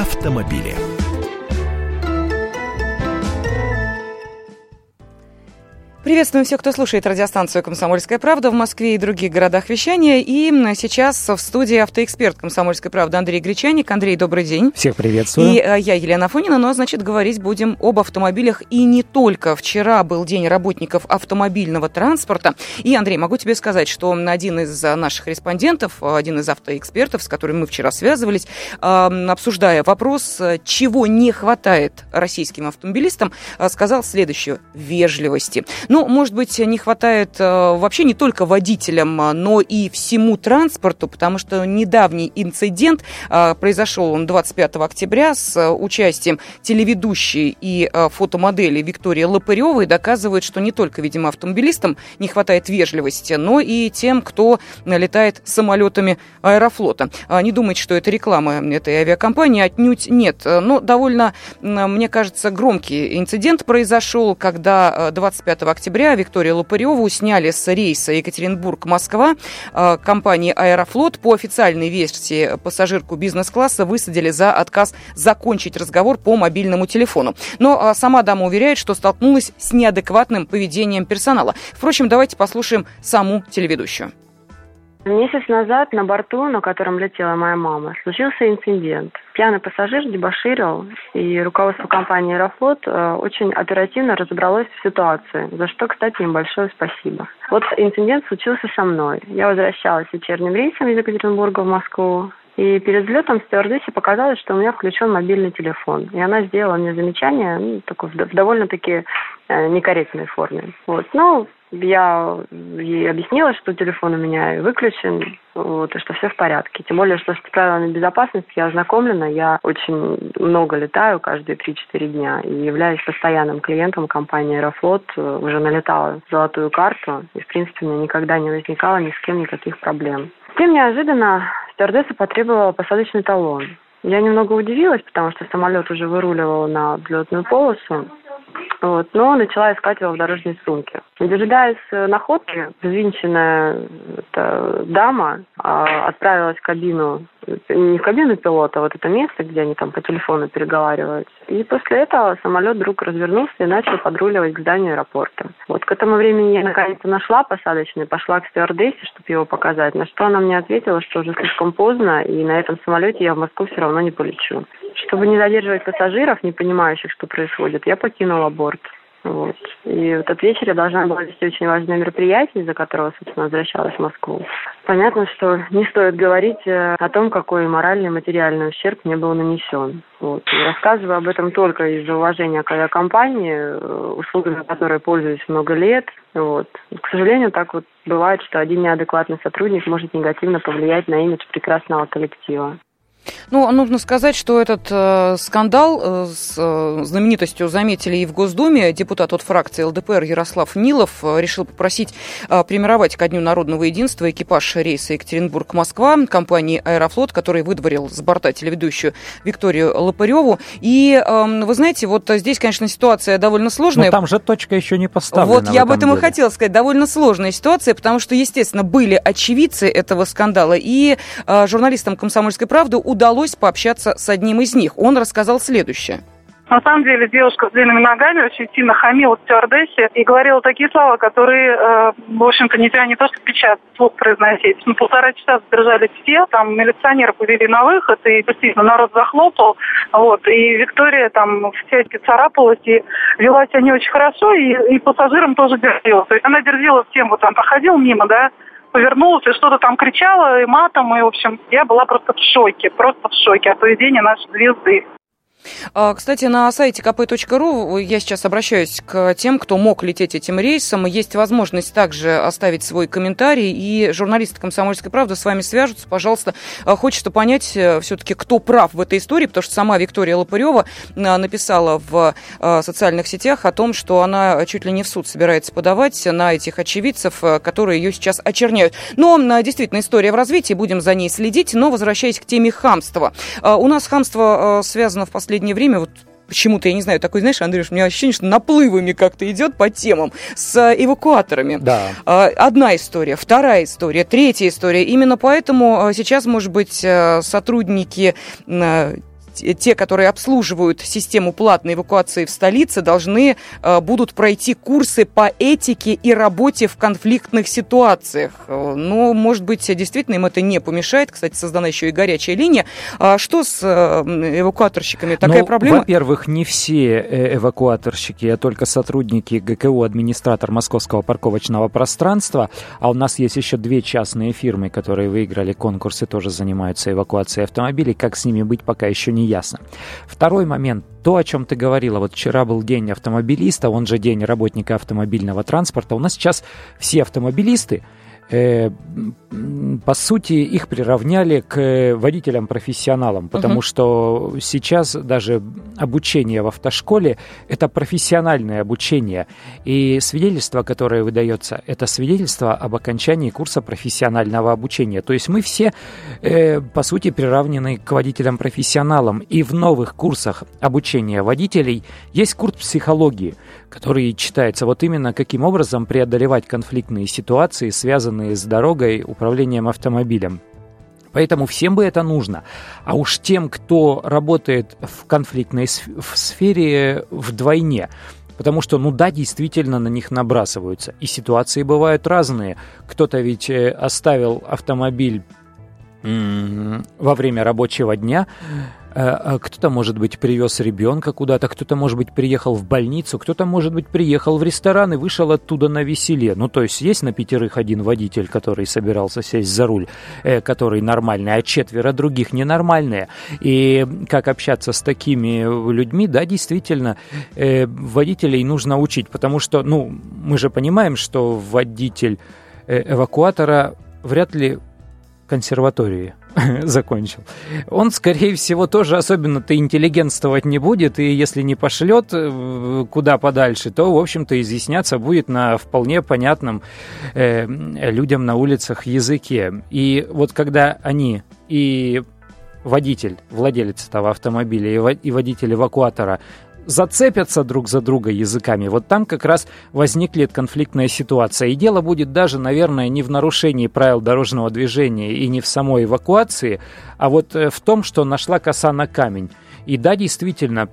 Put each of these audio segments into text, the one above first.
автомобили. Приветствуем всех, кто слушает радиостанцию «Комсомольская правда» в Москве и других городах вещания. И сейчас в студии автоэксперт «Комсомольской правды» Андрей Гречаник. Андрей, добрый день. Всех приветствую. И э, я, Елена Фонина, но, значит, говорить будем об автомобилях и не только. Вчера был День работников автомобильного транспорта. И, Андрей, могу тебе сказать, что один из наших респондентов, один из автоэкспертов, с которым мы вчера связывались, обсуждая вопрос, чего не хватает российским автомобилистам, сказал следующее – вежливости. Ну, ну, может быть, не хватает э, вообще не только водителям, а, но и всему транспорту, потому что недавний инцидент э, произошел он 25 октября с э, участием телеведущей и фотомодели Виктории Лопыревой доказывает, что не только, видимо, автомобилистам не хватает вежливости, но и тем, кто летает самолетами Аэрофлота. А, не думайте, что это реклама этой авиакомпании, отнюдь нет. Но довольно, мне кажется, громкий инцидент произошел, когда 25 октября октября Викторию Лопареву сняли с рейса Екатеринбург-Москва. Э, компании «Аэрофлот» по официальной версии пассажирку бизнес-класса высадили за отказ закончить разговор по мобильному телефону. Но э, сама дама уверяет, что столкнулась с неадекватным поведением персонала. Впрочем, давайте послушаем саму телеведущую. Месяц назад на борту, на котором летела моя мама, случился инцидент. Пьяный пассажир дебоширил, и руководство компании «Аэрофлот» э, очень оперативно разобралось в ситуации, за что, кстати, им большое спасибо. Вот инцидент случился со мной. Я возвращалась вечерним рейсом из Екатеринбурга в Москву, и перед взлетом стюардессе показалось, что у меня включен мобильный телефон. И она сделала мне замечание ну, такое, в довольно-таки э, некорректной форме. Вот. Ну, я ей объяснила, что телефон у меня выключен, вот, и что все в порядке. Тем более, что с правилами безопасности я ознакомлена, я очень много летаю каждые 3-4 дня и являюсь постоянным клиентом компании Аэрофлот, уже налетала золотую карту, и, в принципе, у меня никогда не возникало ни с кем никаких проблем. Тем неожиданно стюардесса потребовала посадочный талон. Я немного удивилась, потому что самолет уже выруливал на взлетную полосу. Вот, но начала искать его в дорожной сумке. Дожидаясь э, находки, взвинченная эта дама а, отправилась в кабину, не в кабину пилота, а вот это место, где они там по телефону переговариваются. И после этого самолет вдруг развернулся и начал подруливать к зданию аэропорта. Вот к этому времени я наконец-то нашла посадочный, пошла к стюардессе, чтобы его показать, на что она мне ответила, что уже слишком поздно, и на этом самолете я в Москву все равно не полечу. Чтобы не задерживать пассажиров, не понимающих, что происходит, я покинула борт. Вот. И в этот вечер я должна была вести очень важное мероприятие, из-за которого, собственно, возвращалась в Москву. Понятно, что не стоит говорить э, о том, какой моральный и материальный ущерб мне был нанесен. Вот. И рассказываю об этом только из-за уважения к авиакомпании, э, услугами которой пользуюсь много лет. Вот. К сожалению, так вот бывает, что один неадекватный сотрудник может негативно повлиять на имидж прекрасного коллектива. Ну, нужно сказать, что этот э, скандал э, с э, знаменитостью заметили и в Госдуме. Депутат от фракции ЛДПР Ярослав Нилов э, решил попросить э, премировать ко Дню народного единства экипаж рейса Екатеринбург-Москва компании «Аэрофлот», который выдворил с борта телеведущую Викторию Лопареву. И, э, вы знаете, вот здесь, конечно, ситуация довольно сложная. Но там же точка еще не поставлена. Вот я об этом деле. и хотела сказать. Довольно сложная ситуация, потому что, естественно, были очевидцы этого скандала. И э, журналистам «Комсомольской правды» удалось удалось пообщаться с одним из них. Он рассказал следующее. На самом деле девушка с длинными ногами очень сильно хамила стюардессе и говорила такие слова, которые, э, в общем-то, нельзя не то что печатать, слух произносить. Мы полтора часа задержались все, там милиционеры повели на выход, и действительно народ захлопал. Вот, и Виктория там всячески царапалась и вела себя не очень хорошо, и, и пассажирам тоже дерзила. То есть она дерзила всем, вот там проходил мимо, да, повернулась и что-то там кричала, и матом, и, в общем, я была просто в шоке, просто в шоке от поведения нашей звезды. А, кстати, на сайте kp.ru я сейчас обращаюсь к тем, кто мог лететь этим рейсом. Есть возможность также оставить свой комментарий, и журналисты «Комсомольской правды» с вами свяжутся. Пожалуйста, а, хочется понять э, все-таки, кто прав в этой истории, потому что сама Виктория Лопарева а, написала в социальных сетях о том, что она чуть ли не в суд собирается подавать на этих очевидцев, э, которые ее сейчас очерняют. Но действительно история в развитии, будем за ней следить. Но возвращаясь к теме хамства. У нас хамство связано в последнее последнее время вот почему-то, я не знаю, такой, знаешь, Андрюш, у меня ощущение, что наплывами как-то идет по темам с эвакуаторами. Да. А, одна история, вторая история, третья история. Именно поэтому а, сейчас, может быть, а, сотрудники те, которые обслуживают систему платной эвакуации в столице, должны э, будут пройти курсы по этике и работе в конфликтных ситуациях. Э, но, может быть, действительно им это не помешает. Кстати, создана еще и горячая линия. А что с э, эвакуаторщиками? Такая ну, проблема? Во-первых, не все эвакуаторщики, а только сотрудники ГКУ, администратор московского парковочного пространства. А у нас есть еще две частные фирмы, которые выиграли конкурсы, тоже занимаются эвакуацией автомобилей. Как с ними быть, пока еще не ясно. Второй момент. То, о чем ты говорила, вот вчера был день автомобилиста, он же день работника автомобильного транспорта. У нас сейчас все автомобилисты, э, по сути, их приравняли к водителям-профессионалам, потому угу. что сейчас даже обучение в автошколе – это профессиональное обучение. И свидетельство, которое выдается, это свидетельство об окончании курса профессионального обучения. То есть мы все, э, по сути, приравнены к водителям-профессионалам. И в новых курсах обучения водителей есть курс психологии, который читается вот именно каким образом преодолевать конфликтные ситуации, связанные с дорогой, управлением автомобилем. Поэтому всем бы это нужно. А уж тем, кто работает в конфликтной сфере вдвойне. Потому что, ну да, действительно на них набрасываются. И ситуации бывают разные. Кто-то ведь э, оставил автомобиль во время рабочего дня, кто-то, может быть, привез ребенка куда-то, кто-то, может быть, приехал в больницу, кто-то, может быть, приехал в ресторан и вышел оттуда на веселе. Ну, то есть есть на пятерых один водитель, который собирался сесть за руль, э, который нормальный, а четверо других ненормальные. И как общаться с такими людьми, да, действительно, э, водителей нужно учить, потому что, ну, мы же понимаем, что водитель эвакуатора вряд ли консерватории закончил. Он, скорее всего, тоже особенно-то интеллигентствовать не будет, и если не пошлет э, куда подальше, то, в общем-то, изъясняться будет на вполне понятном э, людям на улицах языке. И вот когда они и водитель, владелец этого автомобиля и водитель эвакуатора зацепятся друг за друга языками, вот там как раз возникнет конфликтная ситуация. И дело будет даже, наверное, не в нарушении правил дорожного движения и не в самой эвакуации, а вот э, в том, что нашла коса на камень. И да, действительно,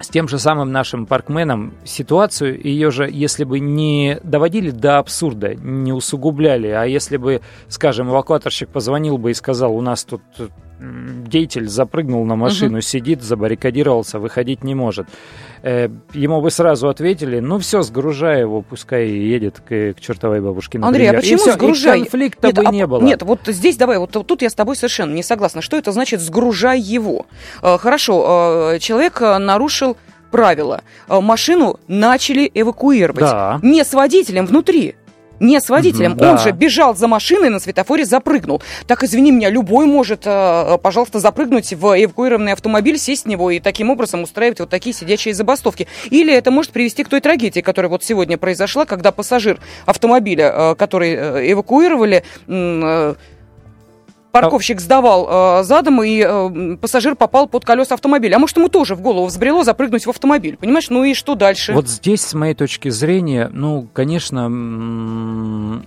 с тем же самым нашим паркменом ситуацию, ее же, если бы не доводили до абсурда, не усугубляли, а если бы, скажем, эвакуаторщик позвонил бы и сказал, у нас тут деятель запрыгнул на машину, угу. сидит, забаррикадировался, выходить не может. Э, ему бы сразу ответили, ну все, сгружай его, пускай едет к, к чертовой бабушке, например. Андрей, а почему и все, сгружай? И конфликта нет, бы а, не было. Нет, вот здесь давай, вот тут я с тобой совершенно не согласна. Что это значит сгружай его? Э, хорошо, э, человек нарушил правила. Машину начали эвакуировать. Да. Не с водителем внутри. Не с водителем. Mm-hmm, Он да. же бежал за машиной, на светофоре запрыгнул. Так, извини меня, любой может, э, пожалуйста, запрыгнуть в эвакуированный автомобиль, сесть в него и таким образом устраивать вот такие сидячие забастовки. Или это может привести к той трагедии, которая вот сегодня произошла, когда пассажир автомобиля, э, который э, эвакуировали, парковщик сдавал э, задом, и э, пассажир попал под колеса автомобиля. А может, ему тоже в голову взбрело запрыгнуть в автомобиль, понимаешь? Ну и что дальше? Вот здесь, с моей точки зрения, ну, конечно,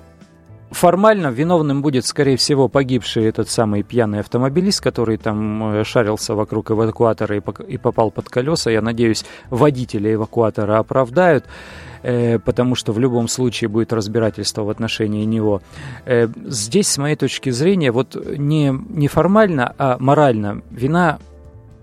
формально виновным будет, скорее всего, погибший этот самый пьяный автомобилист, который там э, шарился вокруг эвакуатора и попал под колеса. Я надеюсь, водителя эвакуатора оправдают. Э, потому что в любом случае будет разбирательство в отношении него. Э, здесь, с моей точки зрения, вот не, не формально, а морально вина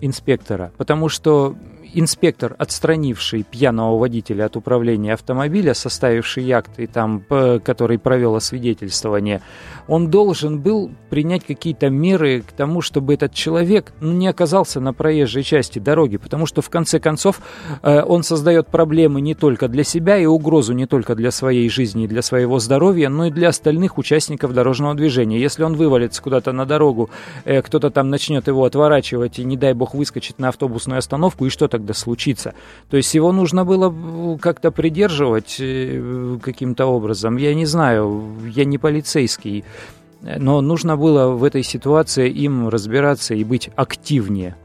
инспектора, потому что инспектор, отстранивший пьяного водителя от управления автомобиля, составивший акт и там, который провел освидетельствование, он должен был принять какие-то меры к тому, чтобы этот человек ну, не оказался на проезжей части дороги, потому что в конце концов э, он создает проблемы не только для себя и угрозу не только для своей жизни и для своего здоровья, но и для остальных участников дорожного движения. Если он вывалится куда-то на дорогу, э, кто-то там начнет его отворачивать и, не дай бог, выскочит на автобусную остановку, и что тогда случится? То есть его нужно было э, как-то придерживать э, каким-то образом. Я не знаю, я не полицейский. Но нужно было в этой ситуации им разбираться и быть активнее.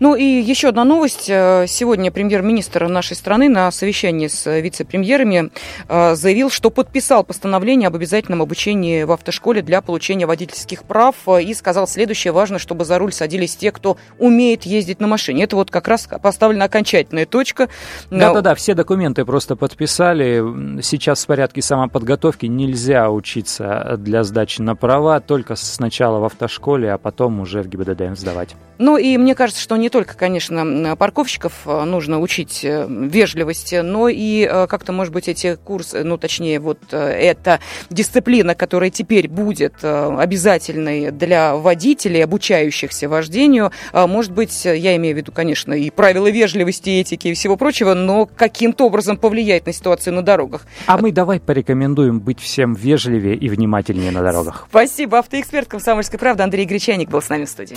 Ну и еще одна новость. Э, сегодня премьер-министр нашей страны на совещании с вице-премьерами э, заявил, что подписал постановление об обязательном обучении в автошколе для получения водительских прав э, и сказал следующее. Важно, чтобы за руль садились те, кто умеет ездить на машине. Это вот как раз поставлена окончательная точка. Да-да-да, все документы просто подписали. Сейчас в порядке самоподготовки нельзя учиться для сдачи на права, только сначала в автошколе, а потом уже в ГИБДД сдавать. Ну и мне кажется, что не только, конечно, парковщиков э, нужно учить э, вежливости, но и э, как-то, может быть, эти курсы, ну, точнее, вот эта дисциплина, которая теперь будет обязательной для водителей, обучающихся вождению, может быть, я имею в виду, конечно, и правила вежливости, этики и всего прочего, но каким-то образом повлияет на ситуацию на дорогах. А мы давай порекомендуем быть всем вежливее и внимательнее на дорогах. Спасибо. Автоэксперт «Комсомольской правды» Андрей Гречаник был с нами в студии.